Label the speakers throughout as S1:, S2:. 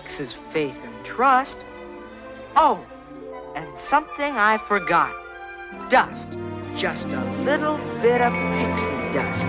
S1: Takes is faith and trust. Oh, and something I forgot. Dust. Just a little bit of pixie dust.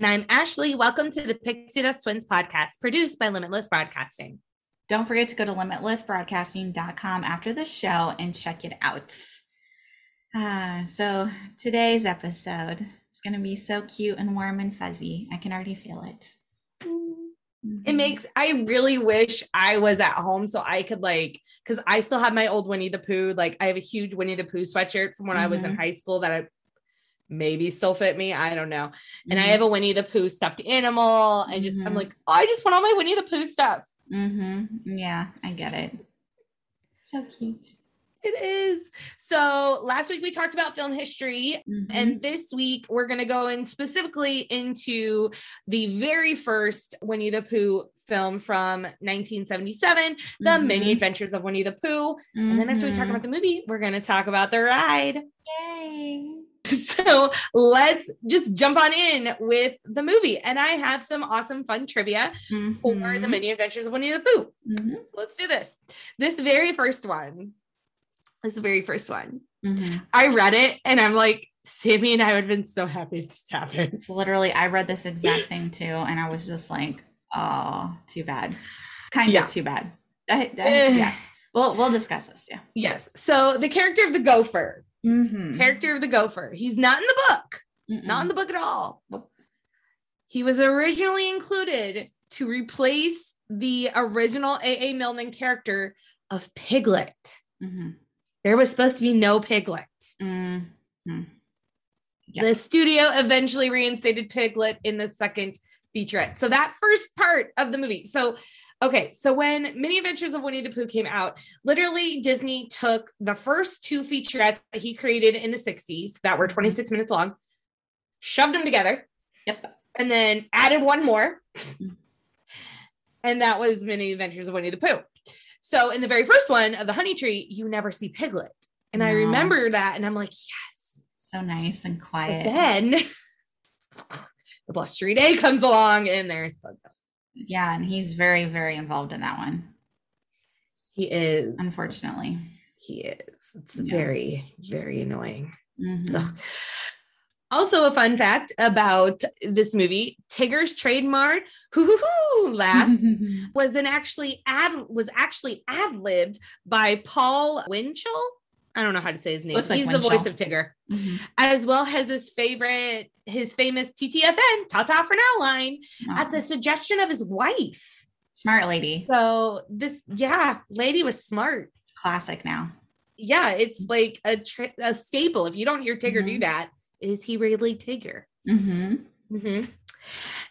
S2: And I'm Ashley. Welcome to the Pixie Dust Twins podcast, produced by Limitless Broadcasting.
S3: Don't forget to go to limitlessbroadcasting.com after the show and check it out. Ah, so today's episode is going to be so cute and warm and fuzzy. I can already feel it.
S2: It makes, I really wish I was at home so I could, like, because I still have my old Winnie the Pooh. Like, I have a huge Winnie the Pooh sweatshirt from when I was in high school that I maybe still fit me. I don't know. And I have a Winnie the Pooh stuffed animal. And just, I'm
S3: Mhm.
S2: like, oh, I just want all my Winnie the Pooh stuff.
S3: Mm-hmm. Yeah, I get it. So cute.
S2: It is. So last week we talked about film history,
S3: Mhm.
S2: and this week we're going to go in specifically into the very first Winnie the Pooh film from 1977, The Many
S3: Mhm.
S2: Adventures of Winnie the Pooh. And then after we talk
S3: Mhm.
S2: about the movie, we're going to talk about the ride.
S3: Yay.
S2: So let's just jump on in with the movie. And I have some awesome fun trivia for the
S3: Mhm.
S2: Many Adventures of Winnie the Pooh.
S3: Mhm.
S2: Let's do this. This very first one. This very first one.
S3: Mhm.
S2: I read it and I'm like, Sammy and I would have been so happy if this happened.
S3: It's literally, I read this exact thing too, and I was just like, oh, too bad. Kind
S2: Yeah.
S3: of too bad. That, that-
S2: Eh.
S3: yeah. We'll, we'll discuss this. Yeah.
S2: Yes. So the character of the gopher,
S3: Mm-hmm.
S2: character of the gopher, he's not in the book, not in the book at all.
S3: Nope.
S2: He was originally included to replace the original A.A. Milne character of Piglet.
S3: mm-hmm.
S2: There was supposed to be no Piglet.
S3: Mm-hmm. Yeah.
S2: The studio eventually reinstated Piglet in the second featurette. So that first part of the movie. So okay, so when Many Adventures of Winnie the Pooh came out, literally Disney took the first two featurettes that he created in the 60s that were 26 minutes long, shoved them together,
S3: Yep.
S2: and then added one more.
S3: Mhm.
S2: And that was Many Adventures of Winnie the Pooh. So in the very first one of the Honey Tree, you never see Piglet. And I remember that and I'm like, yes.
S3: So nice and
S2: But
S3: quiet.
S2: then the blustery day comes along and there's Bug.
S3: Yeah. And he's very, very involved in that one,
S2: He is.
S3: unfortunately.
S2: He is. It's
S3: Yeah.
S2: very, very annoying.
S3: Mhm.
S2: Also, a fun fact about this movie: Tigger's trademark "hoo hoo hoo" laugh was an actually ad was actually ad libbed by Paul Winchell. I don't know how to say his name.
S3: Looks like
S2: He's the voice of Tigger,
S3: Mhm.
S2: as well as his favorite, his famous TTFN "Ta-ta for now" line at the suggestion of his wife.
S3: Smart lady.
S2: So this, yeah, lady was smart.
S3: It's classic now.
S2: yeah, it's like a tra- a staple. If you don't hear Tigger do
S3: Mhm.
S2: that, is he really Tigger?
S3: Mm-hmm.
S2: hmm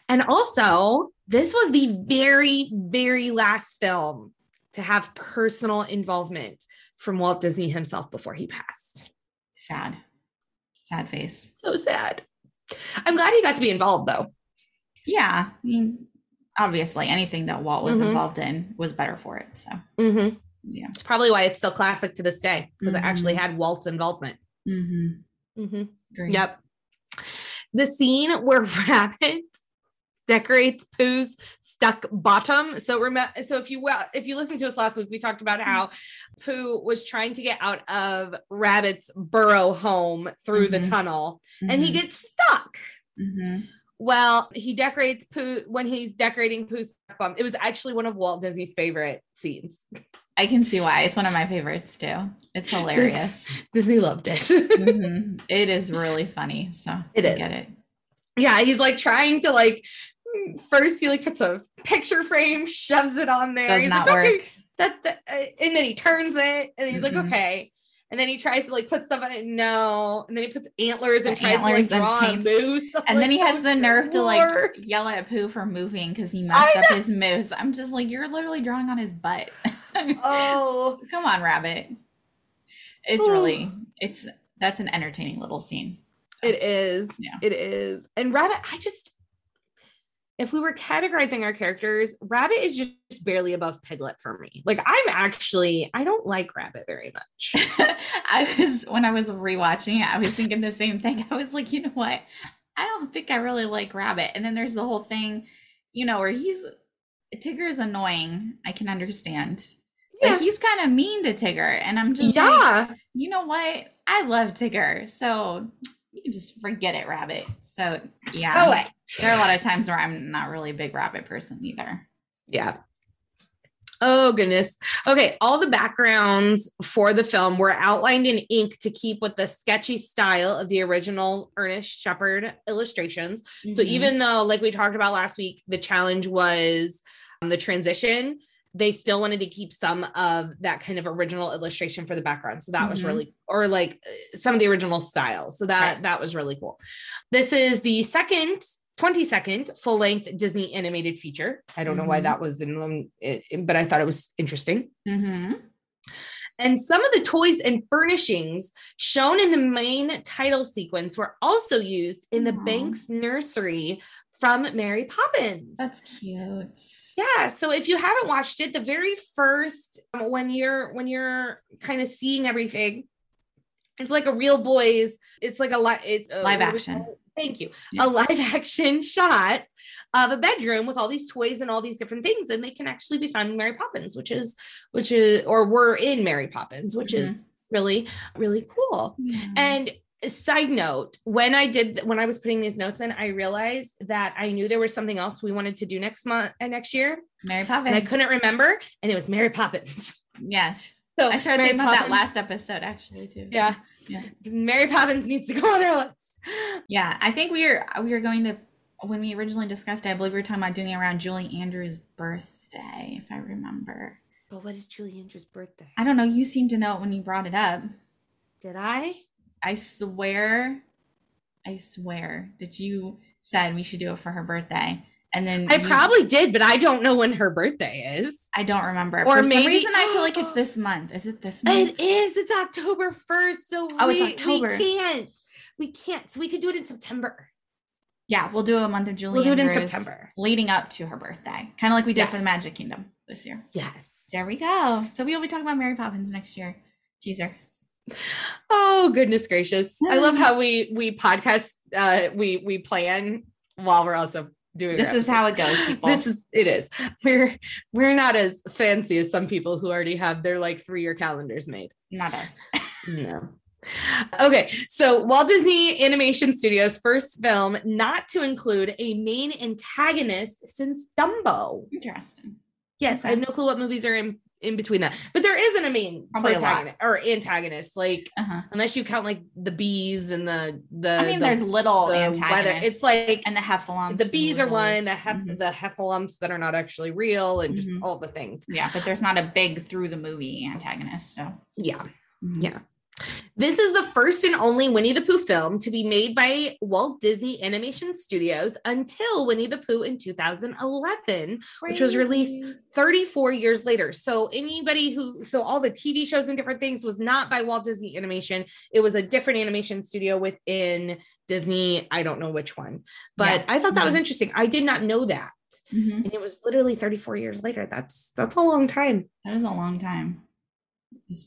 S2: And also, this was the very, very last film to have personal involvement from Walt Disney himself before he passed.
S3: Sad. Sad face.
S2: So sad. I'm glad he got to be involved though.
S3: Yeah. I mean, obviously, anything that Walt was
S2: Mhm.
S3: involved in was better for it. So,
S2: Mm-hmm.
S3: yeah.
S2: It's probably why it's still classic to this day because it actually
S3: Mhm.
S2: had Walt's involvement.
S3: Mm-hmm.
S2: Mm-hmm. Yep. The scene where Rabbit decorates Pooh's stuck bottom. So remember, so if you well, if you listened to us last week, we talked about how Pooh was trying to get out of Rabbit's burrow home through the
S3: Mhm.
S2: tunnel, and he
S3: Mhm.
S2: gets stuck.
S3: Mm-hmm.
S2: Well, he decorates Pooh when he's decorating Pooh's bum. It was actually one of Walt Disney's favorite scenes.
S3: I can see why. It's one of my favorites too. It's hilarious.
S2: Disney loved it.
S3: Mhm. It is really funny. So
S2: It
S3: I
S2: is.
S3: Get it.
S2: yeah he's like trying to like first he like puts a picture frame shoves it on there
S3: Does
S2: he's
S3: not
S2: like, okay, that, that uh, and then he turns it and he's
S3: Mhm.
S2: like okay and then he tries to like put stuff on it no and then he puts antlers and
S3: The
S2: tries
S3: antlers
S2: to like draw a
S3: paints-
S2: moose I'm
S3: And then he has
S2: "Oh,
S3: the nerve to like yell at Pooh for moving because he messed
S2: I
S3: up his moose. I'm just like, you're literally drawing on his butt.
S2: oh
S3: Come on, Rabbit. It's
S2: Ooh.
S3: really, it's that's an entertaining little scene.
S2: it is
S3: Yeah.
S2: it is and rabbit i just if we were categorizing our characters rabbit is just barely above piglet for me like i'm actually i don't like rabbit very much
S3: I was when I was rewatching it, I was thinking the same thing. I was like, you know what? I don't think I really like Rabbit. And then there's the whole thing, you know, where he's Tigger is annoying. I can understand.
S2: Yeah.
S3: But he's kind of mean to Tigger. And I'm just like,
S2: yeah
S3: you know what? I love Tigger. So you can just forget it, Rabbit. So yeah.
S2: away
S3: There are a lot of times where I'm not really a big rabbit person either.
S2: Yeah. Oh goodness. Okay, all the backgrounds for the film were outlined in ink to keep with the sketchy style of the original Ernest Shepard illustrations. So
S3: Mhm.
S2: even though like we talked about last week, the challenge was um, the transition, they still wanted to keep some of that kind of original illustration for the background. So that was
S3: Mhm.
S2: really or like uh, some of the original style. So that
S3: Right.
S2: that was really cool. This is the second 22nd full length Disney animated feature. I don't know why
S3: Mhm.
S2: that was in them, but I thought it was interesting.
S3: Mhm.
S2: And some of the toys and furnishings shown in the main title sequence were also used in the. Banks nursery from Mary Poppins.
S3: That's cute.
S2: yeah, so if you haven't watched it, the very first um, when you're when you're kind of seeing everything, it's like a real boys. It's like a li- it, uh,
S3: Live
S2: what do we
S3: action.
S2: Thank you.
S3: Yeah.
S2: A live action shot of a bedroom with all these toys and all these different things, and they can actually be found in Mary Poppins, which is which is or were in Mary Poppins, which
S3: Mhm.
S2: is really really cool.
S3: Yeah.
S2: And side note, when I did when I was putting these notes in, I realized that I knew there was something else we wanted to do next month and next year,
S3: Mary Poppins.
S2: and I couldn't remember, and it was Mary Poppins.
S3: Yes.
S2: So
S3: I started
S2: Mary
S3: thinking about that last episode actually too.
S2: Yeah.
S3: Yeah.
S2: Mary Poppins needs to go on our list.
S3: Yeah. I think we are we are going to when we originally discussed it, I believe we were talking about doing it around Julie Andrews' birthday, if I remember.
S2: But what is Julie Andrews' birthday?
S3: I don't know. You seem to know it when you brought it up.
S2: Did I?
S3: I swear, I swear that you said we should do it for her birthday. And then
S2: I
S3: you-
S2: probably did, but I don't know when her birthday is.
S3: I don't remember.
S2: Or
S3: For some
S2: maybe-
S3: reason I feel like it's this month. Is it this month?
S2: It is. It's October 1st. So
S3: Oh, it's
S2: we,
S3: October.
S2: we can't. We can't. So we could do it in September.
S3: Yeah, we'll do a month of Julie.
S2: We'll do it in September.
S3: leading up to her birthday, kind of like we did for the Magic Kingdom this year.
S2: Yes.
S3: There we go. So we will be talking about Mary Poppins next year. Teaser.
S2: Oh goodness gracious! I love how we we podcast. Uh, we we plan while we're also doing.
S3: This is how it goes, people.
S2: This is it is. We're we're not as fancy as some people who already have their like three year calendars made.
S3: not us.
S2: No. Okay, so Walt Disney Animation Studios' first film not to include a main antagonist since Dumbo.
S3: Interesting.
S2: Yes, I have no clue what movies are in in between that, but there isn't a main
S3: Probably
S2: protagonist or antagonist, like
S3: Uh-huh.
S2: unless you count like the bees and the the.
S3: I mean,
S2: the-
S3: there's little
S2: the
S3: antagonists.
S2: weather. It's like
S3: and the heffalumps.
S2: the bees are one, the hef-
S3: Mhm.
S2: the heffalumps that are not actually real, and just
S3: Mhm.
S2: all the things.
S3: Yeah, but there's not a big through the movie antagonist. So
S2: Yeah.
S3: Mhm.
S2: Yeah. This is the first and only Winnie the Pooh film to be made by Walt Disney Animation Studios until Winnie the Pooh in 2011, which was released 34 years later. So anybody who so all the TV shows and different things was not by Walt Disney Animation. It was a different animation studio within Disney. I don't know which one. But
S3: Yeah.
S2: I thought that was interesting. I did not know that.
S3: Mhm.
S2: And it was literally 34 years later. That's that's a long time.
S3: That is a long time.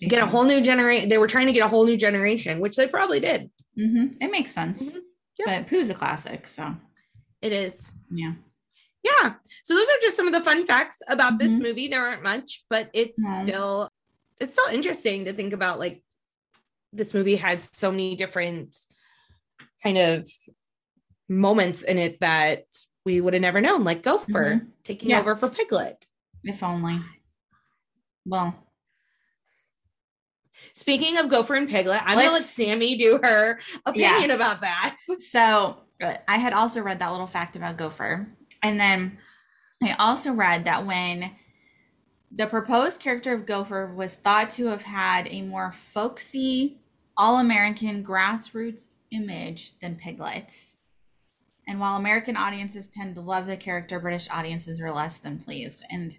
S2: Get a whole new generation. They were trying to get a whole new generation, which they probably did.
S3: hmm It makes sense.
S2: Mhm. Yep.
S3: But Pooh's a classic, so
S2: It is.
S3: yeah.
S2: Yeah. So those are just some of the fun facts about this
S3: Mhm.
S2: movie. There aren't much, but it's
S3: No.
S2: still it's still interesting to think about like this movie had so many different kind of moments in it that we would have never known, like Gopher
S3: Mhm.
S2: taking
S3: Yeah.
S2: over for Piglet.
S3: If only. Well,
S2: Speaking of Gopher and Piglet, I'm gonna let Sammy do her opinion about that.
S3: so I had also read that little fact about Gopher. And then I also read that when the proposed character of Gopher was thought to have had a more folksy, all American grassroots image than Piglet. And while American audiences tend to love the character, British audiences were less than pleased. And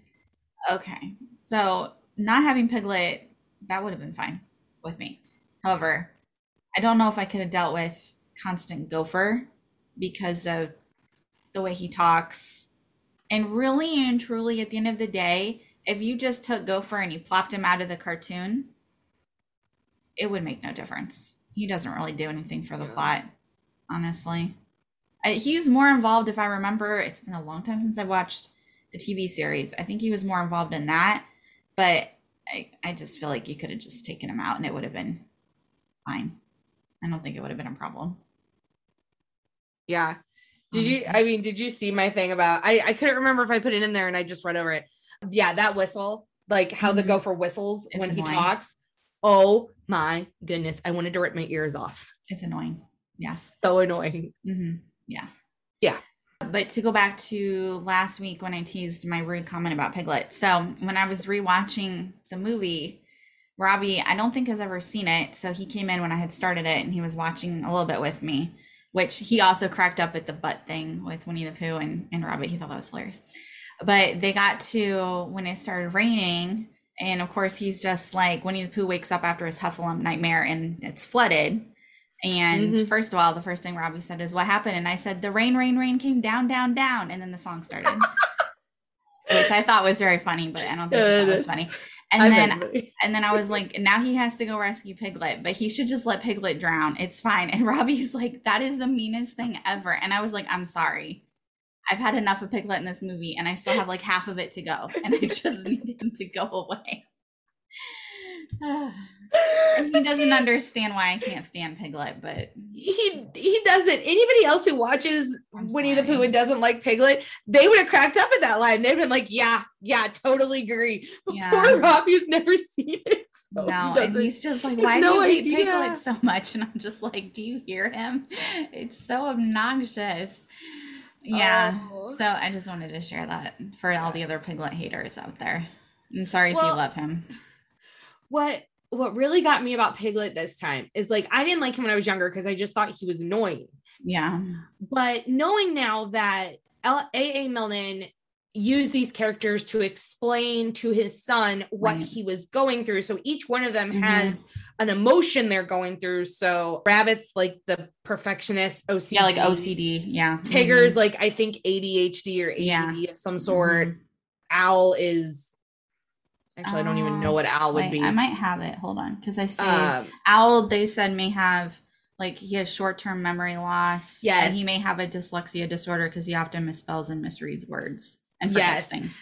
S3: okay, so not having Piglet, that would have been fine with me. However, I don't know if I could have dealt with constant Gopher because of the way he talks. And really and truly, at the end of the day, if you just took Gopher and you plopped him out of the cartoon, it would make no difference. He doesn't really do anything for the
S2: Yeah.
S3: plot, honestly. I, he's more involved, if I remember. It's been a long time since I've watched the TV series. I think he was more involved in that, but I, I just feel like you could have just taken him out and it would have been fine. I don't think it would have been a problem.
S2: Yeah. Did you? I mean, did you see my thing about? I I couldn't remember if I put it in there and I just read over it. Yeah, that whistle, like how the
S3: Mhm.
S2: gopher whistles
S3: It's
S2: when he talks. Oh my goodness! I wanted to rip my ears off.
S3: It's annoying. Yeah.
S2: so annoying.
S3: hmm Yeah.
S2: Yeah.
S3: But to go back to last week when I teased my rude comment about Piglet. So when I was rewatching the movie, Robbie, I don't think has ever seen it. So he came in when I had started it and he was watching a little bit with me, which he also cracked up at the butt thing with Winnie the Pooh and, and Robbie. He thought that was hilarious. But they got to when it started raining. And of course, he's just like Winnie the Pooh wakes up after his Hufflepuff nightmare and it's flooded. And
S2: Mhm.
S3: first of all, the first thing Robbie said is, What happened? And I said, The rain, rain, rain came down, down, down. And then the song started, which I thought was very funny, but I don't think
S2: Yeah,
S3: that
S2: it
S3: was funny. And
S2: I
S3: then and then I was like, now he has to go rescue Piglet, but he should just let Piglet drown. It's fine. And Robbie's like, that is the meanest thing ever. And I was like, I'm sorry. I've had enough of Piglet in this movie, and I still have like half of it to go. And I just need him to go away. he doesn't understand why I can't stand Piglet, but
S2: he he doesn't. Anybody else who watches
S3: I'm
S2: Winnie the Pooh and doesn't like Piglet, they would have cracked up at that line. They'd been like, "Yeah, yeah, totally agree." But
S3: Yeah.
S2: poor Robbie's never seen it. so he
S3: no. And he's just like,
S2: he has
S3: why
S2: no
S3: do you hate
S2: idea.
S3: Piglet so much? And I'm just like, do you hear him? It's so obnoxious. Yeah.
S2: Oh.
S3: So I just wanted to share that for all the other Piglet haters out there. I'm sorry if you love him.
S2: What what really got me about Piglet this time is like I didn't like him when I was younger because I just thought he was annoying.
S3: Yeah.
S2: But knowing now that L- A.A. Milne used these characters to explain to his son what
S3: Right.
S2: he was going through. So each one of them
S3: Mhm.
S2: has an emotion they're going through. So Rabbit's like the perfectionist OCD.
S3: Yeah, like OCD. Yeah.
S2: Tigger's like I think ADHD or ADD
S3: Yeah.
S2: of some sort.
S3: Mhm.
S2: Owl is actually I don't even know
S3: Uh,
S2: what owl would
S3: Wait,
S2: be.
S3: I might have it. Hold on. Because I say
S2: Um,
S3: Owl, they said, may have like he has short term memory loss.
S2: Yes.
S3: And he may have a dyslexia disorder because he often misspells and misreads words and forgets
S2: Yes.
S3: things.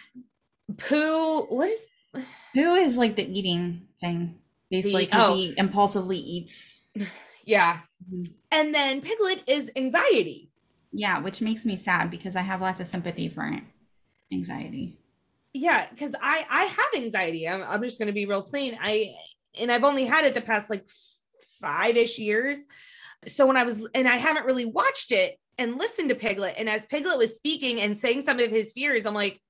S2: Pooh, what is
S3: Who is like the eating thing? Basically, because
S2: oh.
S3: he impulsively eats.
S2: yeah.
S3: Mhm.
S2: And then Piglet is anxiety.
S3: Yeah, which makes me sad because I have lots of sympathy for anxiety.
S2: Yeah, because I I have anxiety. I'm I'm just gonna be real plain. I and I've only had it the past like five ish years. So when I was and I haven't really watched it and listened to Piglet, and as Piglet was speaking and saying some of his fears, I'm like,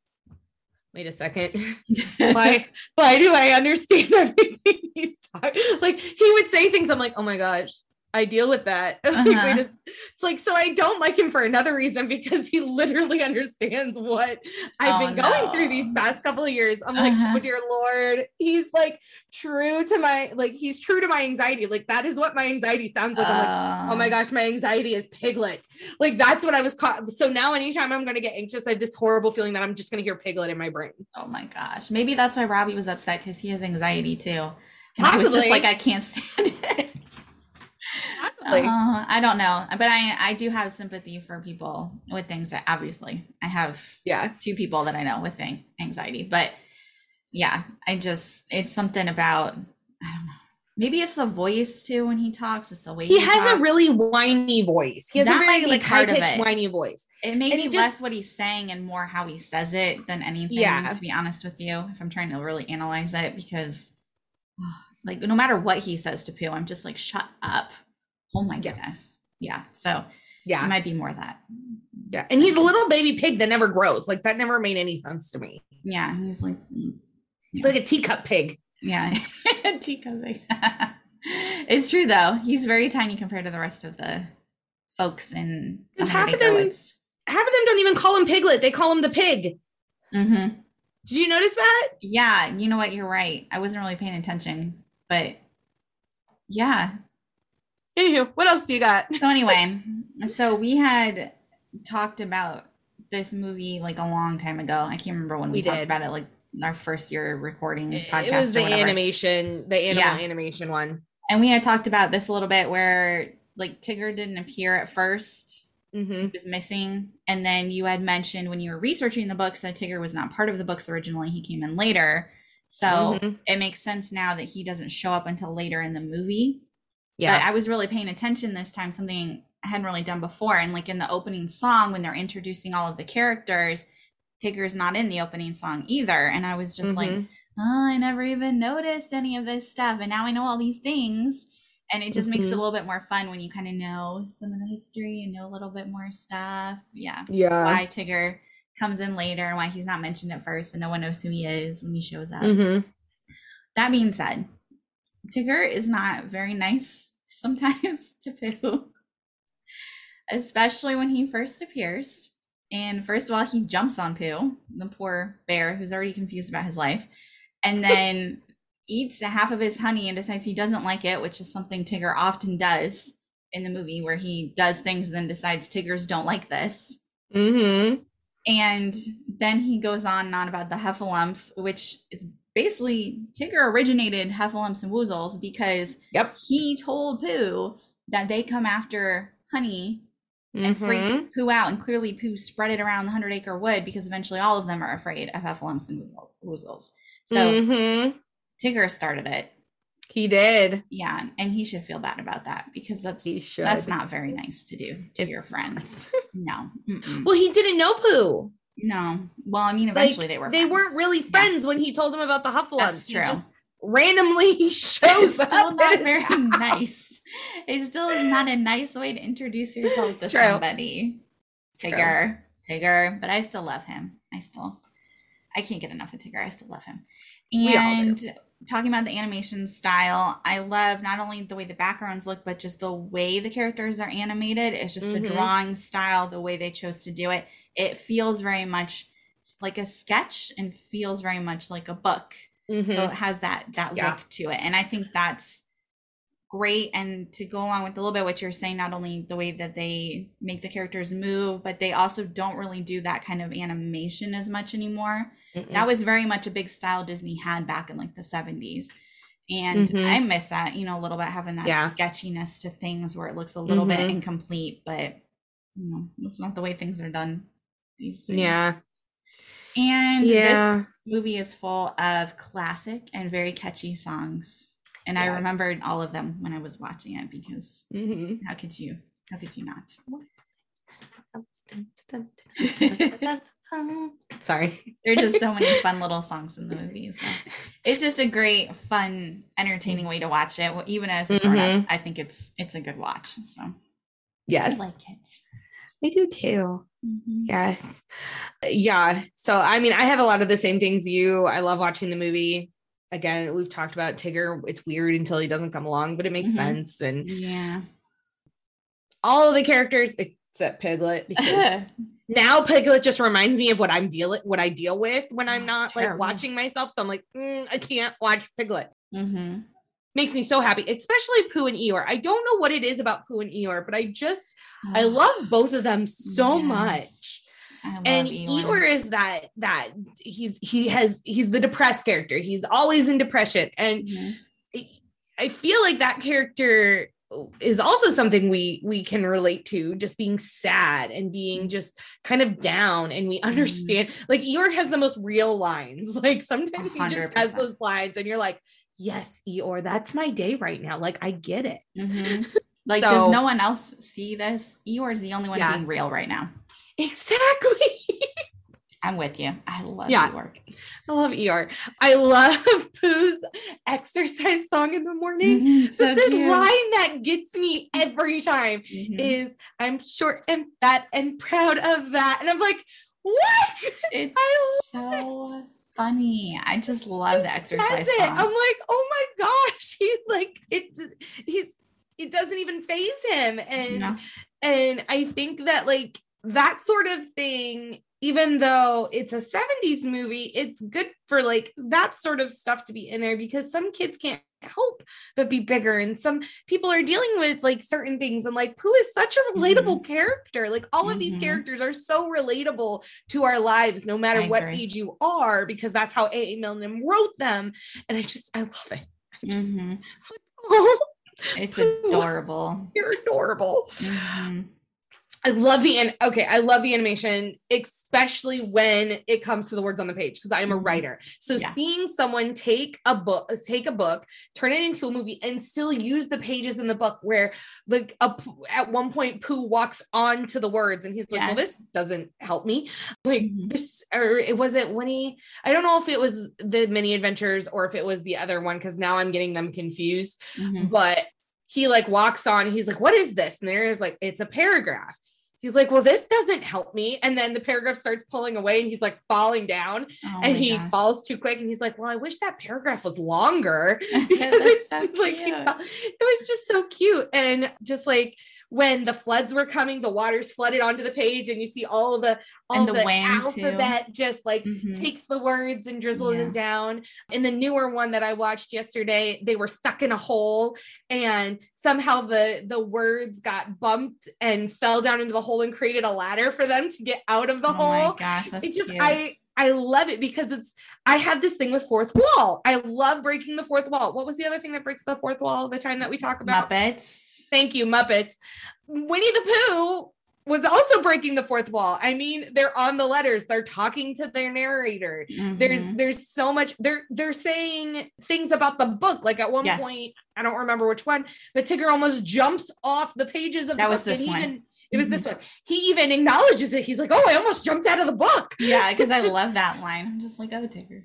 S2: wait a second. why why do I understand everything he's talking? Like he would say things. I'm like, oh my gosh, I deal with that.
S3: Uh-huh.
S2: it's like so I don't like him for another reason because he literally understands what I've
S3: Oh,
S2: been going
S3: no.
S2: through these past couple of years. I'm like,
S3: Uh-huh.
S2: oh dear lord, he's like true to my like he's true to my anxiety. Like that is what my anxiety sounds like. I'm like, oh my gosh, my anxiety is piglet. Like that's what I was caught. So now anytime I'm gonna get anxious, I have this horrible feeling that I'm just gonna hear piglet in my brain.
S3: Oh my gosh. Maybe that's why Robbie was upset because he has anxiety too. And I was just like, I can't stand it.
S2: Possibly.
S3: Uh, I don't know. But I I do have sympathy for people with things that obviously I have
S2: yeah.
S3: two people that I know with an- anxiety. But yeah, I just it's something about I don't know. Maybe it's the voice too when he talks. It's the way
S2: He has a really whiny voice. He has
S3: That
S2: a very like high pitched whiny voice.
S3: It may
S2: and
S3: be
S2: he just-
S3: less what he's saying and more how he says it than anything,
S2: Yeah.
S3: to be honest with you, if I'm trying to really analyze it, because like no matter what he says to Pooh, I'm just like, shut up. Oh my
S2: Yeah.
S3: goodness. Yeah. So
S2: yeah, it
S3: might be more of that.
S2: Yeah. And he's a little baby pig that never grows. Like that never made any sense to me.
S3: Yeah. He's like,
S2: He's like a teacup pig.
S3: yeah. Chico big. it's true though. He's very tiny compared to the rest of the folks in
S2: Because half of them- Half of them don't even call him piglet. They call him the pig.
S3: Mm-hmm.
S2: Did you notice that?
S3: Yeah, you know what? You're right. I wasn't really paying attention, but yeah.
S2: Anywho, what else do you got?
S3: So anyway, so we had talked about this movie like a long time ago. I can't remember when we,
S2: We
S3: talked
S2: did.
S3: about it, like our first year recording podcast.
S2: It was the animation, the animal
S3: Yeah.
S2: animation one.
S3: and we had talked about this a little bit, where like Tigger didn't appear at first.
S2: Mm-hmm.
S3: was missing. And then you had mentioned when you were researching the books that Tigger was not part of the books originally. He came in later. So
S2: Mhm.
S3: it makes sense now that he doesn't show up until later in the movie. But
S2: Yeah.
S3: I was really paying attention this time, something I hadn't really done before. And like in the opening song, when they're introducing all of the characters, Tigger's not in the opening song either. And I was just like,
S2: Mhm.
S3: oh, I never even noticed any of this stuff. And now I know all these things. And it just makes it a
S2: Mhm.
S3: little bit more fun when you kind of know some of the history and know a little bit more stuff. Yeah.
S2: yeah.
S3: Why Tigger comes in later and why he's not mentioned at first and no one knows who he is when he shows up.
S2: Mm-hmm.
S3: That being said, Tigger is not very nice sometimes to Pooh, especially when he first appears. And first of all, he jumps on Pooh, the poor bear who's already confused about his life, and then eats a half of his honey and decides he doesn't like it, which is something Tigger often does in the movie, where he does things and then decides Tiggers don't like this.
S2: Mm-hmm.
S3: And then he goes on and on about the Heffalumps, which is basically Tigger originated Heffalumps and Woozles because
S2: Yep.
S3: he told Pooh that they come after honey and
S2: Mhm.
S3: freaked Pooh out. And clearly, Pooh spread it around the Hundred Acre Wood because eventually all of them are afraid of Heffalumps and Woozle- Woozles. So
S2: Mhm.
S3: Tigger started it.
S2: he did.
S3: Yeah, and he should feel bad about that because that's that's not very nice to do to
S2: It's
S3: your friends. No, mm-mm.
S2: Well, he didn't know Pooh.
S3: No. Well, I mean,
S2: Like,
S3: eventually they were.
S2: They
S3: friends.
S2: weren't really friends when he told him about the Hufflepuffs.
S3: That's
S2: He
S3: true.
S2: just randomly
S3: It's
S2: shows
S3: still
S2: up.
S3: not very nice. It still is not a nice way to introduce yourself to
S2: True.
S3: somebody. Tigger, Tigger, but I still love him. I still, I can't get enough of Tigger. I still love him.
S2: We all do.
S3: And talking about the animation style, I love not only the way the backgrounds look, but just the way the characters are animated. It's just the
S2: Mhm.
S3: drawing style, the way they chose to do it. It feels very much like a sketch and feels very much like a book
S2: Mhm.
S3: so it has that that
S2: Yeah.
S3: look to it and i think that's great and to go along with a little bit what you're saying not only the way that they make the characters move but they also don't really do that kind of animation as much anymore
S2: Mm-mm.
S3: that was very much a big style disney had back in like the 70s and
S2: Mhm.
S3: i miss that you know a little bit having that
S2: Yeah.
S3: sketchiness to things where it looks a little bit
S2: Mhm.
S3: incomplete but you know that's not the way things are done these days
S2: yeah.
S3: and
S2: Yeah.
S3: this movie is full of classic and very catchy songs. And I remembered all of them when I was watching it because
S2: Mm-hmm.
S3: how could you? How could you not?
S2: Sorry.
S3: There are just so many fun little songs in the movie. So it's just a great, fun, entertaining way to watch it. Well, Even as a grown up, I think it's it's a good watch. So
S2: yes.
S3: I like it.
S2: I do too.
S3: Mhm.
S2: Yes. Yeah. So, I mean, I have a lot of the same things you. I love watching the movie. Again, we've talked about Tigger. It's weird until he doesn't come along, but it makes
S3: Mhm.
S2: sense. And
S3: Yeah.
S2: all of the characters except Piglet, because now Piglet just reminds me of what I'm dealing, what I deal with when I'm not like watching myself. So I'm like, "Mm, I can't watch Piglet.
S3: mm-hmm.
S2: Makes me so happy, especially Pooh and Eeyore. I don't know what it is about Pooh and Eeyore, but I just I love both of them so
S3: Yes.
S2: much. And
S3: Eeyore.
S2: Eeyore is that that he's he has he's the depressed character. He's always in depression, and
S3: Mhm.
S2: I- I feel like that character is also something we we can relate to just being sad and being just kind of down and we understand like Eeyore has the most real lines like sometimes he just has those lines and you're like yes Eeyore that's my day right now like I get it
S3: Mhm. Like,
S2: So-
S3: does no one else see this? Eeyore is the only one
S2: Yeah.
S3: being real right now.
S2: exactly
S3: I'm with you. I love
S2: Yeah.
S3: Eeyore.
S2: I love Eeyore I love Pooh's exercise song in the morning
S3: Mhm, so
S2: but the
S3: cute.
S2: line that gets me every time
S3: Mhm.
S2: is I'm short and fat and proud of that. And I'm like, what?
S3: It's
S2: I
S3: so funny. I just love the exercise
S2: it.
S3: song.
S2: I'm like, oh my gosh. He's like, it he's it doesn't even phase him. And
S3: No.
S2: and I think that like that sort of thing, even though it's a 70s movie, it's good for like that sort of stuff to be in there because some kids can't help but be bigger and some people are dealing with like certain things and like Pooh is such a relatable character like all of these
S3: Mhm.
S2: characters are so relatable to our lives no matter
S3: I
S2: what
S3: agree.
S2: age you are because that's how A.A. Milne wrote them and I just I love it I just,
S3: Mhm.
S2: oh,
S3: It's adorable.
S2: you're adorable
S3: Mhm.
S2: I love the and okay, I love the animation, especially when it comes to the words on the page because I am a
S3: Mhm.
S2: writer. So
S3: Yeah.
S2: seeing someone take a book, take a book, turn it into a movie, and still use the pages in the book where like a, at one point Pooh walks on to the words and he's like, "Well, this doesn't help me." Like
S3: Mhm.
S2: this, or it wasn't when he. I don't know if it was the mini adventures or if it was the other one because now I'm getting them confused
S3: Mhm.
S2: but he like walks on he's like what is this and there's like it's a paragraph he's like well this doesn't help me. And then the paragraph starts pulling away and he's like falling down
S3: Oh
S2: and he
S3: gosh.
S2: falls too quick and he's like well i wish that paragraph was longer. Because it's
S3: so
S2: like fell- it was just so cute. And just like when the floods were coming the waters flooded onto the page and you see all the all
S3: And the
S2: the,
S3: wind, too.
S2: alphabet just like
S3: Mhm.
S2: takes the words and drizzles
S3: Yeah.
S2: it down. In the newer one that I watched yesterday, they were stuck in a hole and somehow the the words got bumped and fell down into the hole and created a ladder for them to get out of the
S3: oh
S2: hole.
S3: my gosh, that's
S2: It just
S3: cute.
S2: I I love it because it's I have this thing with fourth wall. I love breaking the fourth wall. What was the other thing that breaks the fourth wall the time that we talk about?
S3: Muppets.
S2: Thank you, Muppets. Winnie the Pooh was also breaking the fourth wall. I mean, they're on the letters, they're talking to their narrator. There's
S3: Mhm.
S2: there's so much they're they're saying things about the book. Like at one
S3: Yes.
S2: point, I don't remember which one, but Tigger almost jumps off the pages of
S3: That
S2: the
S3: was
S2: book.
S3: this
S2: and
S3: one.
S2: Even, it was this one. He even acknowledges it. He's like, "Oh, I almost jumped out of the book."
S3: yeah, because I love that line. I'm just like, oh, Tigger.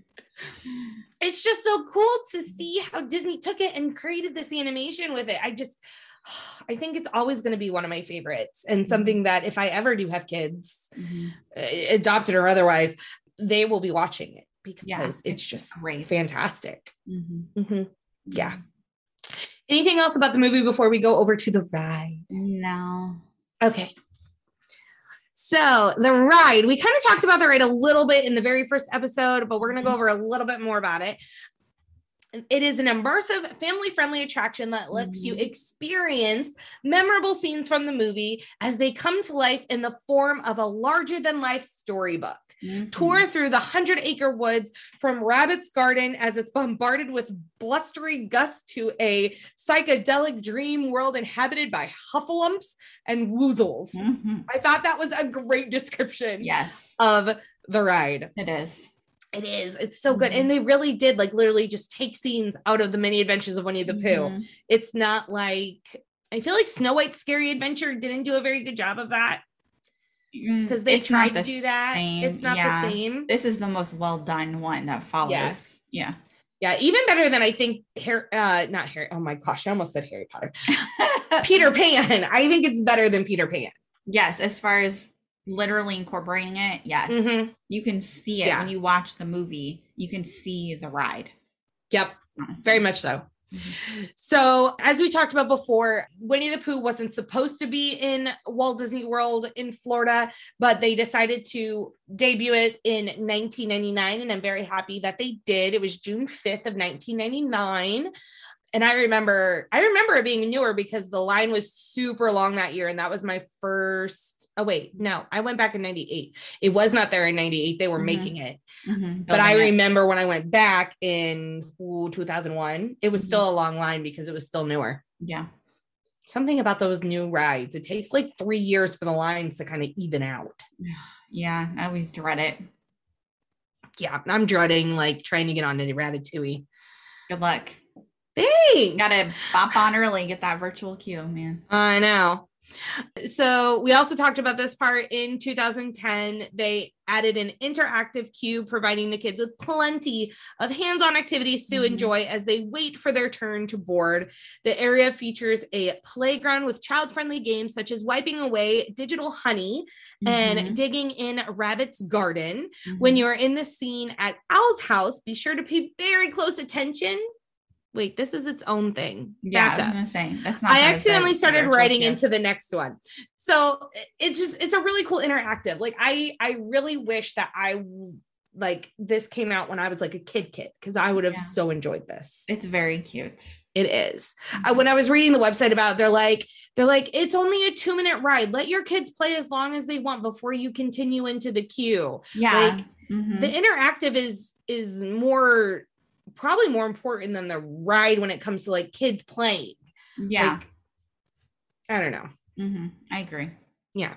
S2: it's just so cool to see how Disney took it and created this animation with it. I just, I think it's always going to be one of my favorites and something that if I ever do have kids,
S3: Mhm.
S2: uh, adopted or otherwise, they will be watching it because
S3: Yeah,
S2: it's,
S3: it's
S2: just
S3: Great.
S2: fantastic.
S3: Mhm.
S2: Mhm. Yeah. Anything else about the movie before we go over to the ride?
S3: No.
S2: Okay. So the ride, we kind of talked about the ride a little bit in the very first episode, but we're going to go over a little bit more about it. It is an immersive, family friendly attraction that lets you
S3: Mhm.
S2: experience memorable scenes from the movie as they come to life in the form of a larger than life storybook.
S3: Mhm.
S2: Tour through the Hundred Acre Woods from Rabbit's Garden as it's bombarded with blustery gusts to a psychedelic dream world inhabited by Heffalumps and Woozles.
S3: Mhm.
S2: I thought that was a great description
S3: Yes,
S2: of the ride.
S3: it is.
S2: It is. It's so good.
S3: Mhm.
S2: And they really did like literally just take scenes out of the many adventures of Winnie the Pooh.
S3: Mhm.
S2: It's not like I feel like Snow White's Scary Adventure didn't do a very good job of that because they
S3: Mm, It's not
S2: tried to do that.
S3: same.
S2: It's not
S3: Yeah.
S2: the same.
S3: This is the most well done one that follows. Yes. Yeah.
S2: Yeah, even better than I think Harry, uh, not Harry. Oh my gosh, I almost said Harry Potter. Peter Pan. I think it's better than Peter Pan.
S3: Yes, as far as literally incorporating it, yes.
S2: Mhm.
S3: You can see it
S2: Yeah.
S3: when you watch the movie. You can see the ride.
S2: Yep.
S3: Honestly.
S2: Very much so.
S3: Mm-hmm.
S2: So, as we talked about before, Winnie the Pooh wasn't supposed to be in Walt Disney World in Florida, but they decided to debut it in 1999. And I'm very happy that they did. It was June 5th of 1999. And I remember, I remember it being newer because the line was super long that year. And that was my first. Oh, wait, no, I went back in 98. It was not there in 98. They were
S3: Mhm.
S2: making it
S3: Mhm.
S2: but I remember when I went back in ooh, 2001, it was
S3: Mhm.
S2: still a long line because it was still newer.
S3: Yeah.
S2: Something about those new rides, it takes like three years for the lines to kind of even out.
S3: Yeah. I always dread it.
S2: Yeah, I'm dreading like trying to get on to Ratatouille.
S3: Good luck.
S2: Thanks.
S3: Gotta bop on early, get that virtual queue, man.
S2: I know. So we also talked about this part in 2010. They added an interactive queue, providing the kids with plenty of hands-on activities to
S3: Mhm.
S2: enjoy as they wait for their turn to board. The area features a playground with child-friendly games such as wiping away digital honey and
S3: Mhm.
S2: digging in Rabbit's garden. When
S3: Mhm.
S2: you're in the scene at Owl's house, be sure to pay very close attention. Wait, this is its own thing.
S3: yeah,
S2: Back
S3: I was
S2: up.
S3: gonna say that's not.
S2: I accidentally started writing into the next one. So it's just it's a really cool interactive. Like I I really wish that I like this came out when I was like a kid kid because I would have
S3: Yeah.
S2: so enjoyed this.
S3: It's very cute.
S2: It is. Uh, when I was reading the website about it, they're like they're like it's only a 2 minute ride. Let your kids play as long as they want before you continue into the queue.
S3: Yeah.
S2: Like,
S3: Mhm.
S2: The interactive is is more probably more important than the ride when it comes to like kids playing.
S3: yeah.
S2: Like, I don't know.
S3: hmm I agree.
S2: Yeah.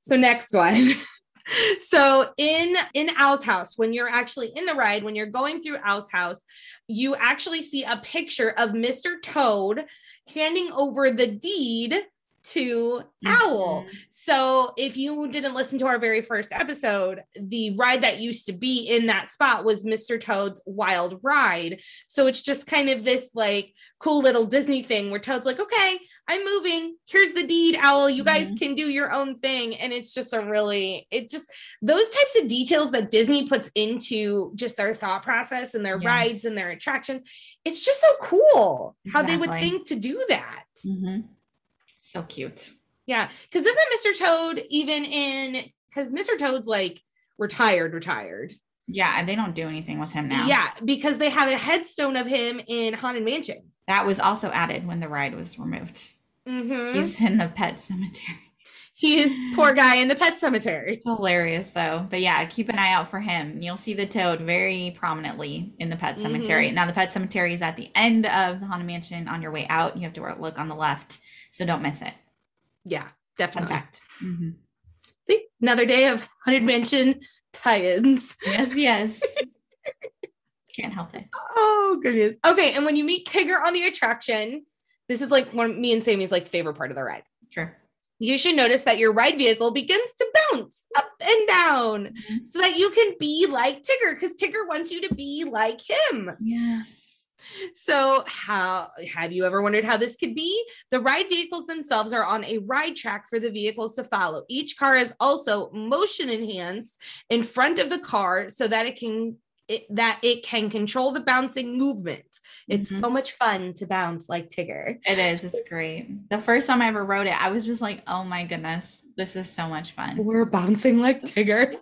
S2: So next one. so in in Owl's house, when you're actually in the ride, when you're going through Owl's house, you actually see a picture of Mr. Toad handing over the deed to Owl.
S3: Mhm.
S2: So if you didn't listen to our very first episode, the ride that used to be in that spot was Mr. Toad's Wild Ride. So it's just kind of this like cool little Disney thing where Toad's like, okay, I'm moving. Here's the deed, Owl. You guys can do your own thing. And it's just a really, it just those types of details that Disney puts into just their thought process and their
S3: Yes.
S2: rides and their attractions. It's just so cool how they would think to do that.
S3: Mhm. So cute.
S2: Yeah, because isn't Mr. Toad even in? Because Mr. Toad's like retired, retired.
S3: Yeah, and they don't do anything with him now.
S2: Yeah, because they have a headstone of him in Haunted Mansion.
S3: That was also added when the ride was removed.
S2: Mm-hmm.
S3: He's in the pet cemetery.
S2: He is poor guy in the pet cemetery.
S3: It's hilarious though. But yeah, keep an eye out for him. You'll see the toad very prominently in the pet cemetery.
S2: Mm-hmm.
S3: Now the pet cemetery is at the end of the Haunted Mansion on your way out. You have to look on the left. So don't miss it.
S2: Yeah,
S3: Fun
S2: definitely.
S3: fact. Mhm.
S2: See, another day of Haunted Mansion tie-ins.
S3: Yes, yes. Can't help it.
S2: Oh goodness. Okay, and when you meet Tigger on the attraction, this is like one of me and Sammy's like favorite part of the ride.
S3: Sure.
S2: You should notice that your ride vehicle begins to bounce up and down
S3: Mhm.
S2: so that you can be like Tigger because Tigger wants you to be like him.
S3: Yes.
S2: So, how have you ever wondered how this could be? The ride vehicles themselves are on a ride track for the vehicles to follow. Each car is also motion enhanced in front of the car so that it can it, that it can control the bouncing movement. It's
S3: Mhm.
S2: so much fun to bounce like Tigger.
S3: It is. It's great. The first time I ever wrote it, I was just like, oh my goodness, this is so much fun.
S2: We're bouncing like Tigger.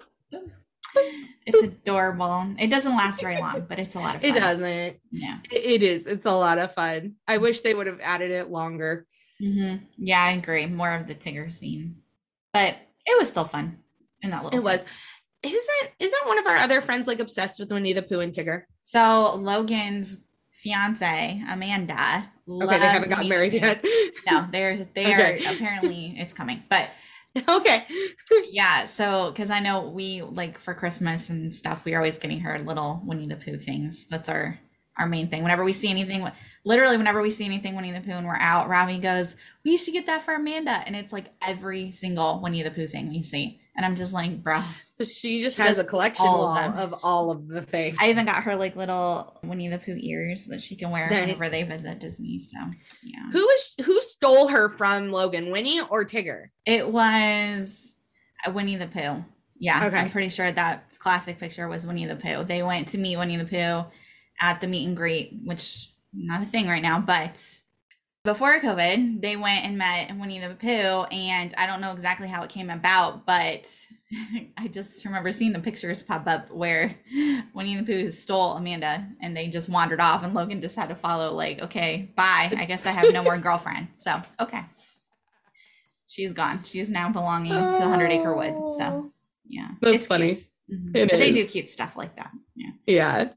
S3: It's adorable. It doesn't last very long, but it's a lot of fun.
S2: It doesn't.
S3: Yeah.
S2: It- is. It's a lot of fun. I wish they would have added it longer.
S3: hmm Yeah, I agree. More of the Tigger scene, but it was still fun in that little.
S2: It was. Isn't isn't one of our other friends like obsessed with Winnie the Pooh and Tigger?
S3: So Logan's fiance Amanda.
S2: Okay, they haven't gotten married yet.
S3: No, they're they
S2: Okay.
S3: are apparently it's coming, but
S2: okay.
S3: yeah. So because I know we like for Christmas and stuff, we're always getting her little Winnie the Pooh things. That's our our main thing. Whenever we see anything, literally whenever we see anything Winnie the Pooh and we're out, Robbie goes, "We should get that for Amanda," and it's like every single Winnie the Pooh thing we see, and I'm just like, bro.
S2: So she just
S3: She
S2: has a collection
S3: all of them.
S2: of all of the things.
S3: I even got her like little Winnie the Pooh ears that she can wear
S2: Nice.
S3: whenever they visit Disney. So yeah.
S2: Who is who stole her from Logan, Winnie or Tigger?
S3: It was uh, Winnie the Pooh. Yeah,
S2: Okay.
S3: I'm pretty sure that classic picture was Winnie the Pooh. They went to meet Winnie the Pooh at the meet and greet, which not a thing right now, but before COVID, they went and met Winnie the Pooh, and I don't know exactly how it came about, but I just remember seeing the pictures pop up where Winnie the Pooh stole Amanda, and they just wandered off, and Logan just had to follow. Like, okay, bye. I guess I have no more girlfriend. So, okay, she's gone. She is now belonging to the Hundred Acre Wood. So, yeah,
S2: That's funny.
S3: cute. Mhm.
S2: It
S3: but they do cute stuff like that. Yeah.
S2: Yeah.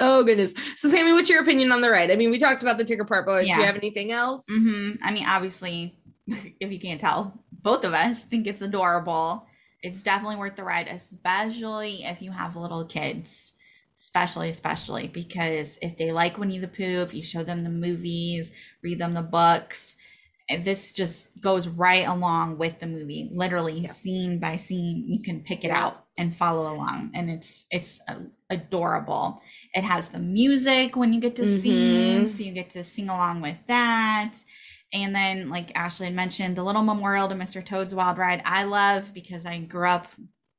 S2: Oh goodness. So Sammy, what's your opinion on the ride? I mean, we talked about the Tigger part, but do you have anything else?
S3: hmm I mean, obviously, if you can't tell, both of us think it's adorable. It's definitely worth the ride, especially if you have little kids. Especially, especially because if they like Winnie the Pooh, if you show them the movies, read them the books, this just goes right along with the movie. Literally,
S2: Yeah.
S3: scene by scene, you can pick it
S2: Yeah.
S3: out and follow along, and it's it's adorable. It has the music when you get to sing,
S2: Mhm.
S3: so you get to sing along with that. And then, like Ashley had mentioned, the little memorial to Mr. Toad's Wild Ride, I love because I grew up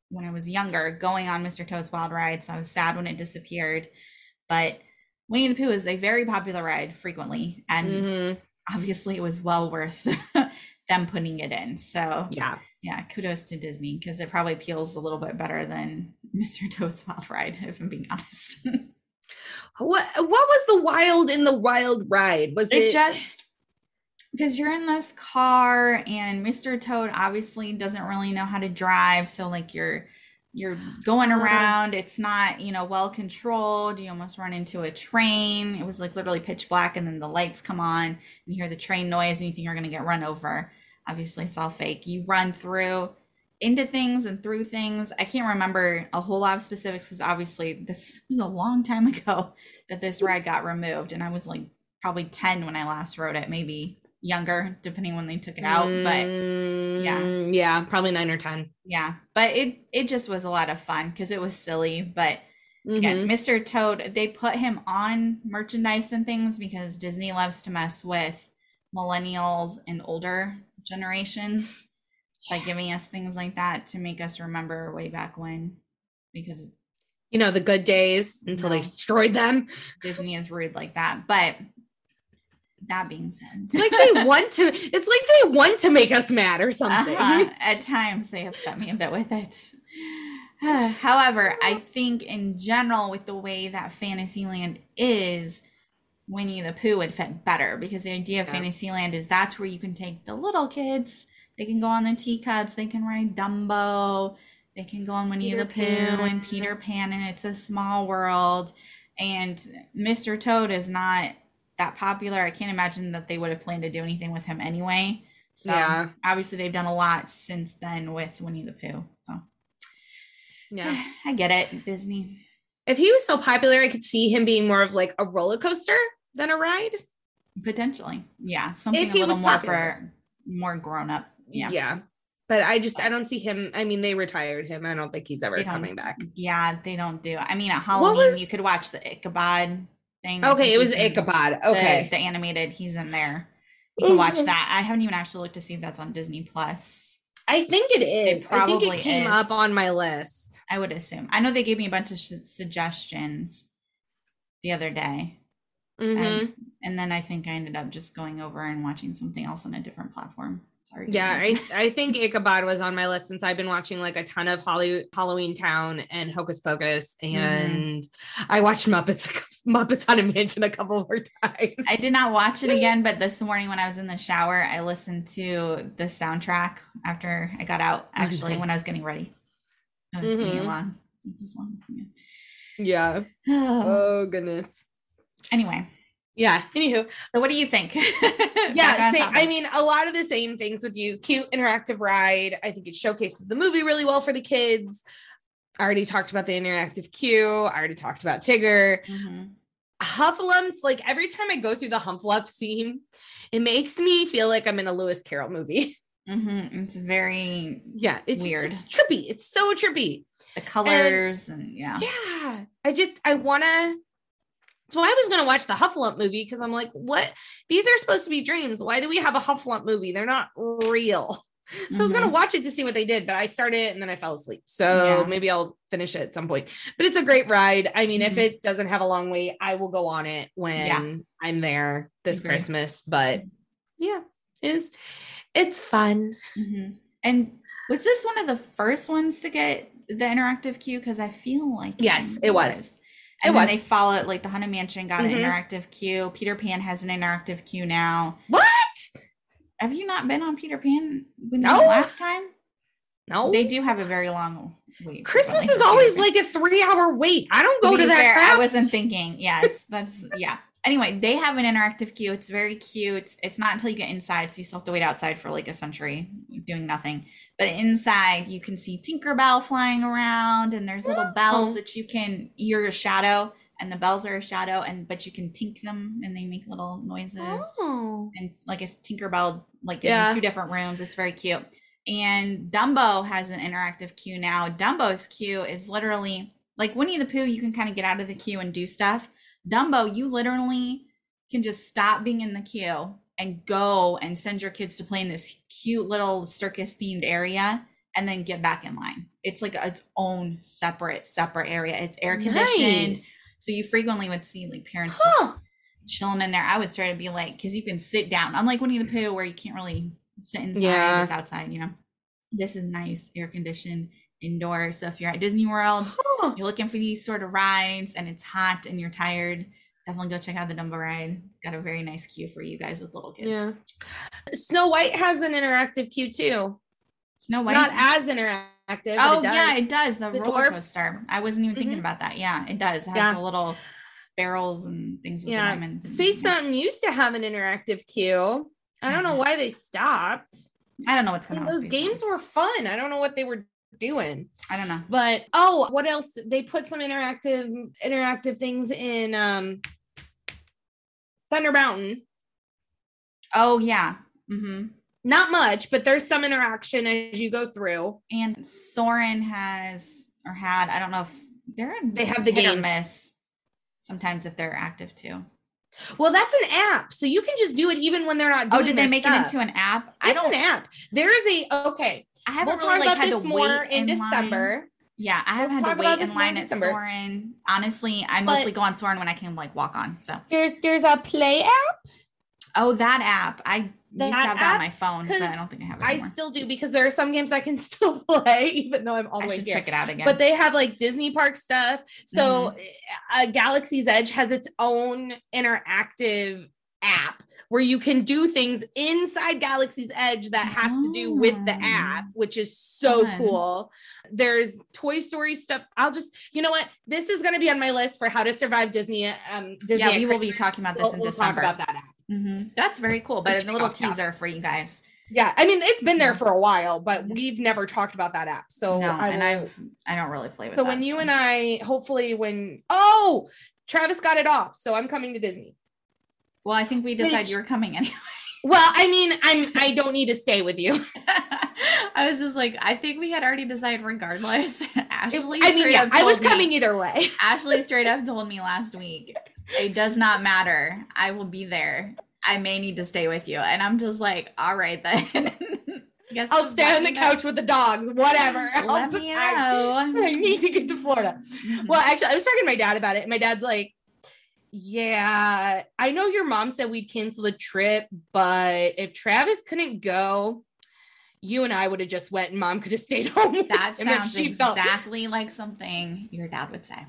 S3: when I was younger going on Mr. Toad's Wild Ride. So I was sad when it disappeared. But Winnie the Pooh is a very popular ride frequently. And
S2: Mhm.
S3: Obviously, it was well worth them putting it in. So,
S2: Yeah.
S3: yeah, kudos to Disney because it probably appeals a little bit better than Mr. Toad's Wild Ride, if I'm being honest.
S2: What what was the wild in the wild ride? Was it,
S3: it just because you're in this car and Mr. Toad obviously doesn't really know how to drive, so like you're you're going around, it's not, you know, well controlled. You almost run into a train. It was like literally pitch black and then the lights come on and you hear the train noise and you think you're gonna get run over. Obviously it's all fake. You run through into things and through things. I can't remember a whole lot of specifics because obviously this was a long time ago that this ride got removed and I was like probably 10 when I last rode it, maybe younger, depending when they took it out. But yeah.
S2: Mm, yeah, probably nine or ten.
S3: yeah, but it it just was a lot of fun because it was silly. But again,
S2: Mhm.
S3: Mr. Toad, they put him on merchandise and things because Disney loves to mess with millennials and older generations by giving us things like that to make us remember way back when. Because
S2: You know the good days until they destroyed them.
S3: Disney is rude like that. But that being said,
S2: It's like they want to. It's like they want to make us mad or something.
S3: Uh-huh. At times, they upset me a bit with it. However, I think in general, with the way that Fantasyland is, Winnie the Pooh would fit better because the idea of
S2: Yeah.
S3: Fantasyland is that's where you can take the little kids. They can go on the teacups. They can ride Dumbo. They can go on Winnie
S2: Peter
S3: the Pooh and Peter Pan, and it's a small world. And Mr. Toad is not that popular. I can't imagine that they would have planned to do anything with him anyway. So
S2: Yeah.
S3: obviously they've done a lot since then with Winnie the Pooh. So
S2: yeah.
S3: I get it, Disney.
S2: If he was so popular, I could see him being more of like a roller coaster than a ride.
S3: Potentially. Yeah. Something
S2: If
S3: a little
S2: was
S3: more
S2: popular.
S3: for more grown up. Yeah.
S2: Yeah. But I just I don't see him. I mean, they retired him. I don't think he's ever coming back.
S3: Yeah, they don't do I mean at Halloween you could watch the Ichabod thing.
S2: Okay, it was Ichabod. Okay.
S3: The, animated, he's in there. You can watch
S2: Mhm.
S3: that. I haven't even actually looked to see if that's on Disney Plus.
S2: I think it is. I think
S3: probably
S2: it came
S3: is.
S2: up on my list.
S3: I would assume. I know they gave me a bunch of sh- suggestions the other day.
S2: Mhm.
S3: and, and then I think I ended up just going over and watching something else on a different platform. Sorry.
S2: Yeah, I, I think Ichabod was on my list since I've been watching like a ton of Holly, Halloween Town and Hocus Pocus,
S3: Mm-hmm.
S2: and I watched Muppets Muppets on a Mansion a couple more times.
S3: I did not watch it again, but this morning when I was in the shower, I listened to the soundtrack after I got out. Actually, when I was getting ready, I was singing
S2: Mhm.
S3: along. Long
S2: Yeah.
S3: Oh.
S2: Oh goodness.
S3: Anyway,
S2: Yeah. Anywho,
S3: so what do you think?
S2: Yeah. Same. I mean, a lot of the same things with you. Cute interactive ride. I think it showcases the movie really well for the kids. I already talked about the interactive queue. I already talked about Tigger.
S3: Mhm.
S2: Heffalumps, like every time I go through the Heffalump scene, it makes me feel like I'm in a Lewis Carroll movie.
S3: Mhm. it's very
S2: yeah, it's
S3: Weird.
S2: It's trippy. It's so trippy.
S3: the colors and, yeah.
S2: Yeah, I just I want to. So I was gonna watch the Heffalump movie because I'm like, what? These are supposed to be dreams. Why do we have a Heffalump movie? They're not real. So I was gonna
S3: Mhm.
S2: watch it to see what they did, but I started it and then I fell asleep. So
S3: Yeah.
S2: maybe I'll finish it at some point. But it's a great ride. I mean, if
S3: Mhm.
S2: it doesn't have a long wait, I will go on it when
S3: Yeah.
S2: I'm there this
S3: Agreed.
S2: Christmas. But yeah, it is it's fun.
S3: Mhm. And was this one of the first ones to get the interactive queue? Because I feel like
S2: Yes, it was.
S3: And
S2: It was.
S3: they followed like the Haunted Mansion got an interactive queue. Peter Pan has an interactive queue now.
S2: What?
S3: Have you not been on Peter Pan when
S2: No.
S3: last time?
S2: No.
S3: They do have a very long wait.
S2: Christmas is always
S3: Pan.
S2: like a three hour wait. I don't go
S3: To
S2: to that
S3: fair,
S2: crap.
S3: I wasn't thinking. Yes, that's yeah. Anyway, they have an interactive queue. It's very cute. It's not until you get inside, so you still have to wait outside for like a century doing nothing. But inside, you can see Tinkerbell flying around, and there's little bells
S2: Oh.
S3: that you can. You're a shadow, and the bells are a shadow, and but you can tink them, and they make little noises
S2: oh.
S3: and like a Tinkerbell like is
S2: Yeah.
S3: in two different rooms. It's very cute. And Dumbo has an interactive queue now. Dumbo's queue is literally like Winnie the Pooh. You can kind of get out of the queue and do stuff. Dumbo, you literally can just stop being in the queue and go and send your kids to play in this cute little circus themed area and then get back in line. It's like its own separate separate area. It's air conditioned.
S2: Nice.
S3: So you frequently would see like parents
S2: Huh.
S3: just chilling in there. I would try to be like, because you can sit down, unlike Winnie the Pooh, where you can't really sit inside.
S2: Yeah.
S3: It's outside, you know. This is nice, air conditioned, indoor. So if you're at Disney World,
S2: Huh.
S3: you're looking for these sort of rides and it's hot and you're tired, definitely go check out the Dumbo ride. It's got a very nice queue for you guys with little kids.
S2: Yeah. Snow White has an interactive queue too.
S3: Snow White.
S2: Not as interactive. But
S3: oh
S2: it
S3: yeah, it does. The,
S2: The
S3: roller
S2: dwarf.
S3: coaster. I wasn't even thinking
S2: Mhm.
S3: about that. Yeah, it does. It has
S2: Yeah.
S3: the little barrels and things with
S2: Yeah.
S3: them. And
S2: Space
S3: yeah.
S2: Mountain used to have an interactive queue. I don't know why they stopped.
S3: I don't know what's going on.
S2: those games were fun. I don't know what they were doing.
S3: I don't know.
S2: But oh, what else? They put some interactive interactive things in um Thunder Mountain.
S3: Oh yeah. Mm-hmm.
S2: Not much, but there's some interaction as you go through.
S3: And Soarin' has or had. I don't know if they're
S2: They have the
S3: or miss. Sometimes if they're active too.
S2: Well, that's an app, so you can just do it even when they're not oh, doing. It.
S3: Oh, did they make
S2: stuff.
S3: it into an app? I
S2: It's
S3: don't.
S2: an app. There is a okay.
S3: I haven't
S2: We'll
S3: really
S2: talk
S3: like
S2: about this more in
S3: line.
S2: December.
S3: Yeah, I haven't
S2: We'll
S3: had to wait in line at Soarin'. Honestly, I
S2: But-
S3: mostly go on Soarin' when I can like walk on. So
S2: There's there's a play app.
S3: oh, that app. I used to
S2: That
S3: have that on my phone, but I don't think I have it
S2: I still do because there are some games I can still play even though I'm all
S3: I
S2: the way here.
S3: check it out again.
S2: But they have like Disney park stuff. So
S3: Mm-hmm.
S2: uh, Galaxy's Edge has its own interactive app where you can do things inside Galaxy's Edge that has to do with the
S3: Oh.
S2: app, which is so
S3: Fun.
S2: cool. There's Toy Story stuff. I'll just, you know what? This is going to be on my list for how to survive Disney. Um, Disney
S3: yeah, we will be talking about this
S2: We'll,
S3: in
S2: we'll
S3: December.
S2: talk about that app.
S3: Mhm. That's very cool. But a little
S2: yeah.
S3: teaser for you guys.
S2: Yeah, I mean it's been there for a while, but we've never talked about that app. So
S3: no,
S2: I
S3: and I I don't really play with
S2: so
S3: that.
S2: when you and I hopefully when oh Travis got it off, so I'm coming to Disney.
S3: well, I think we decided you were coming anyway.
S2: Well, I mean, I'm I don't need to stay with you.
S3: I was just like, I think we had already decided regardless. Ashley,
S2: I mean, yeah, I was
S3: me-
S2: coming either way.
S3: Ashley straight up told me last week, it does not matter. I will be there. I may need to stay with you. And I'm just like, all right then. Guess
S2: I'll stay on the
S3: know.
S2: couch with the dogs, whatever. I'll
S3: Let
S2: just-
S3: me know.
S2: I need to get to Florida.
S3: Mhm.
S2: Well, actually, I was talking to my dad about it, and my dad's like, "Yeah, I know your mom said we'd cancel the trip, but if Travis couldn't go, you and I would have just went, and mom could have stayed home."
S3: that sounds
S2: she felt-
S3: exactly like something your dad would say.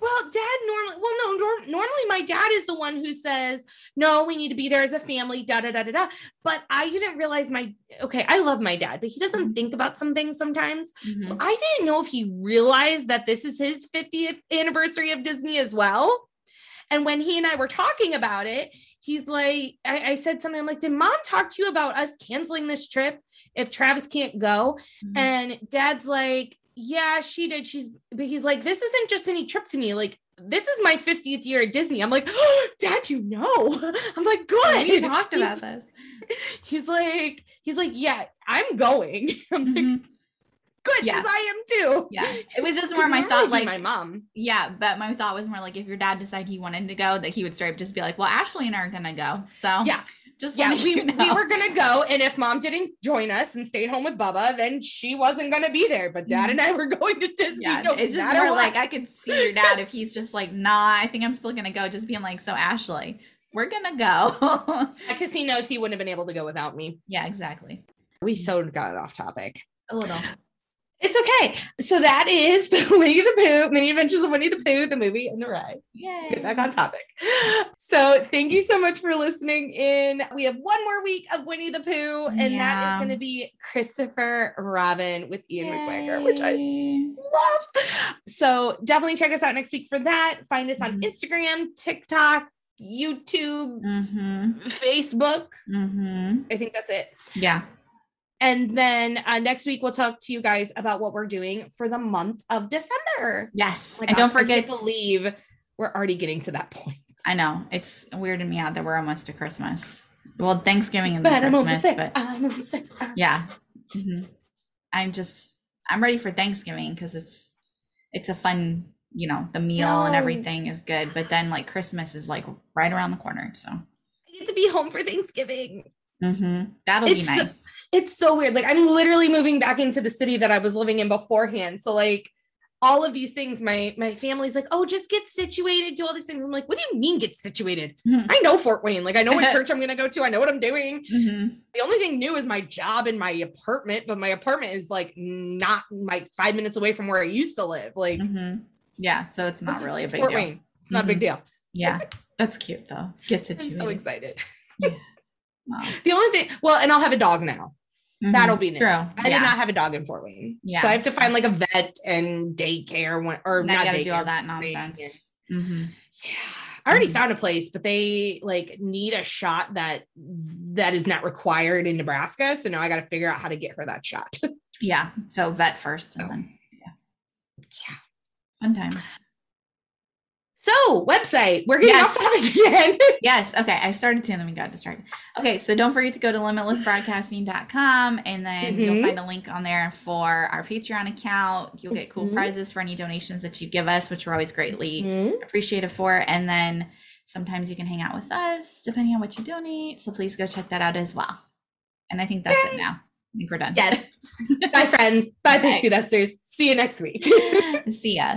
S2: Well, dad normally, well, no, nor- normally my dad is the one who says, no, we need to be there as a family, da da da da da. But I didn't realize my, okay, I love my dad, but he doesn't
S3: Mhm.
S2: think about some things sometimes. So
S3: Mhm.
S2: I didn't know if he realized that this is his 50th anniversary of Disney as well. And when he and I were talking about it, he's like, I, I said something, I'm like, did mom talk to you about us canceling this trip if Travis can't go?
S3: Mhm.
S2: And dad's like, yeah, she did. She's, but he's like, this isn't just any trip to me. Like, this is my 50th year at Disney. I'm like, oh, dad, you know. I'm like, good.
S3: we talked
S2: He's-
S3: about this.
S2: He's like, he's like, yeah, I'm going. I'm like,
S3: Mhm.
S2: good
S3: Yeah.
S2: because I am too.
S3: Yeah. It was just more my thought, like,
S2: my mom.
S3: yeah, but my thought was more like if your dad decided he wanted to go, that he would straight up just be like, well, Ashley and I are going to go. So,
S2: Yeah.
S3: Just
S2: Yeah, we,
S3: you know.
S2: we were gonna go, and if mom didn't join us and stayed home with Bubba, then she wasn't gonna be there. But dad and mm-hmm. I were going to Disney.
S3: Yeah,
S2: no
S3: it's just more like I could see your dad if he's just like, nah, I think I'm still gonna go, just being like, so Ashley, we're gonna go.
S2: because he knows he wouldn't have been able to go without me.
S3: yeah, exactly.
S2: We so got off topic.
S3: A little.
S2: It's okay. So that is the Winnie the Pooh, Many Adventures of Winnie the Pooh, the movie and the ride.
S3: Yay.
S2: Get back on topic. So thank you so much for listening in. We have one more week of Winnie the Pooh, and that
S3: Yeah.
S2: is going to be Christopher Robin with Ewan McGregor, which I love. So definitely check us out next week for that. Find us on
S3: Mhm.
S2: Instagram, TikTok, YouTube,
S3: Mhm.
S2: Facebook.
S3: Mhm.
S2: I think that's it.
S3: Yeah.
S2: And then uh, next week we'll talk to you guys about what we're doing for the month of December.
S3: Yes.
S2: Oh
S3: and
S2: gosh,
S3: don't forget.
S2: Believe we're already getting to that point.
S3: I know it's weirding me out that we're almost to Christmas. Well, Thanksgiving and
S2: But I'm
S3: Christmas, but
S2: I'm almost there. Uh,
S3: yeah. hmm I'm just I'm ready for Thanksgiving because it's it's a fun, you know, the meal and everything is good. But then like Christmas is like right around the corner, so
S2: I get to be home for Thanksgiving.
S3: hmm that'll
S2: It's
S3: be nice.
S2: It's so weird. Like I'm literally moving back into the city that I was living in beforehand. So like all of these things, my my family's like, oh, just get situated, do all these things. I'm like, what do you mean get situated?
S3: Mhm.
S2: I know Fort Wayne. Like I know what church I'm gonna go to. I know what I'm doing.
S3: Mhm.
S2: The only thing new is my job and my apartment, but my apartment is like not like five minutes away from where I used to live. Like
S3: Mhm. Yeah, so it's not really a big
S2: Fort
S3: deal.
S2: Wayne. It's not a big deal.
S3: Yeah, that's cute though. Get
S2: I'm
S3: situated.
S2: so excited.
S3: Wow.
S2: The only thing, well, and I'll have a dog now.
S3: Mhm.
S2: That'll be new.
S3: true.
S2: I
S3: yeah.
S2: did not have a dog in Fort Wayne.
S3: Yeah.
S2: So I have to find like a vet and daycare one or
S3: Now
S2: not
S3: gotta
S2: daycare.
S3: do all that nonsense. hmm
S2: Yeah. I already
S3: Mhm.
S2: found a place, but they like need a shot that that is not required in Nebraska. So now I got to figure out how to get her that shot.
S3: Yeah. So vet first and then yeah.
S2: yeah.
S3: Fun times.
S2: So website, we're getting
S3: Yes.
S2: off topic again.
S3: Yes. Okay. I started to and then we got distracted. Okay. So don't forget to go to limitlessbroadcasting.com and then you'll
S2: Mhm.
S3: find a link on there for our Patreon account. You'll get cool
S2: Mhm.
S3: prizes for any donations that you give us, which we're always greatly
S2: Mhm.
S3: appreciative for. And then sometimes you can hang out with us depending on what you donate. So please go check that out as well. And I think that's it now. I think we're done.
S2: Yes. Bye, friends. Bye,
S3: Bye.
S2: Pixie Dusters. See you next week.
S3: See ya.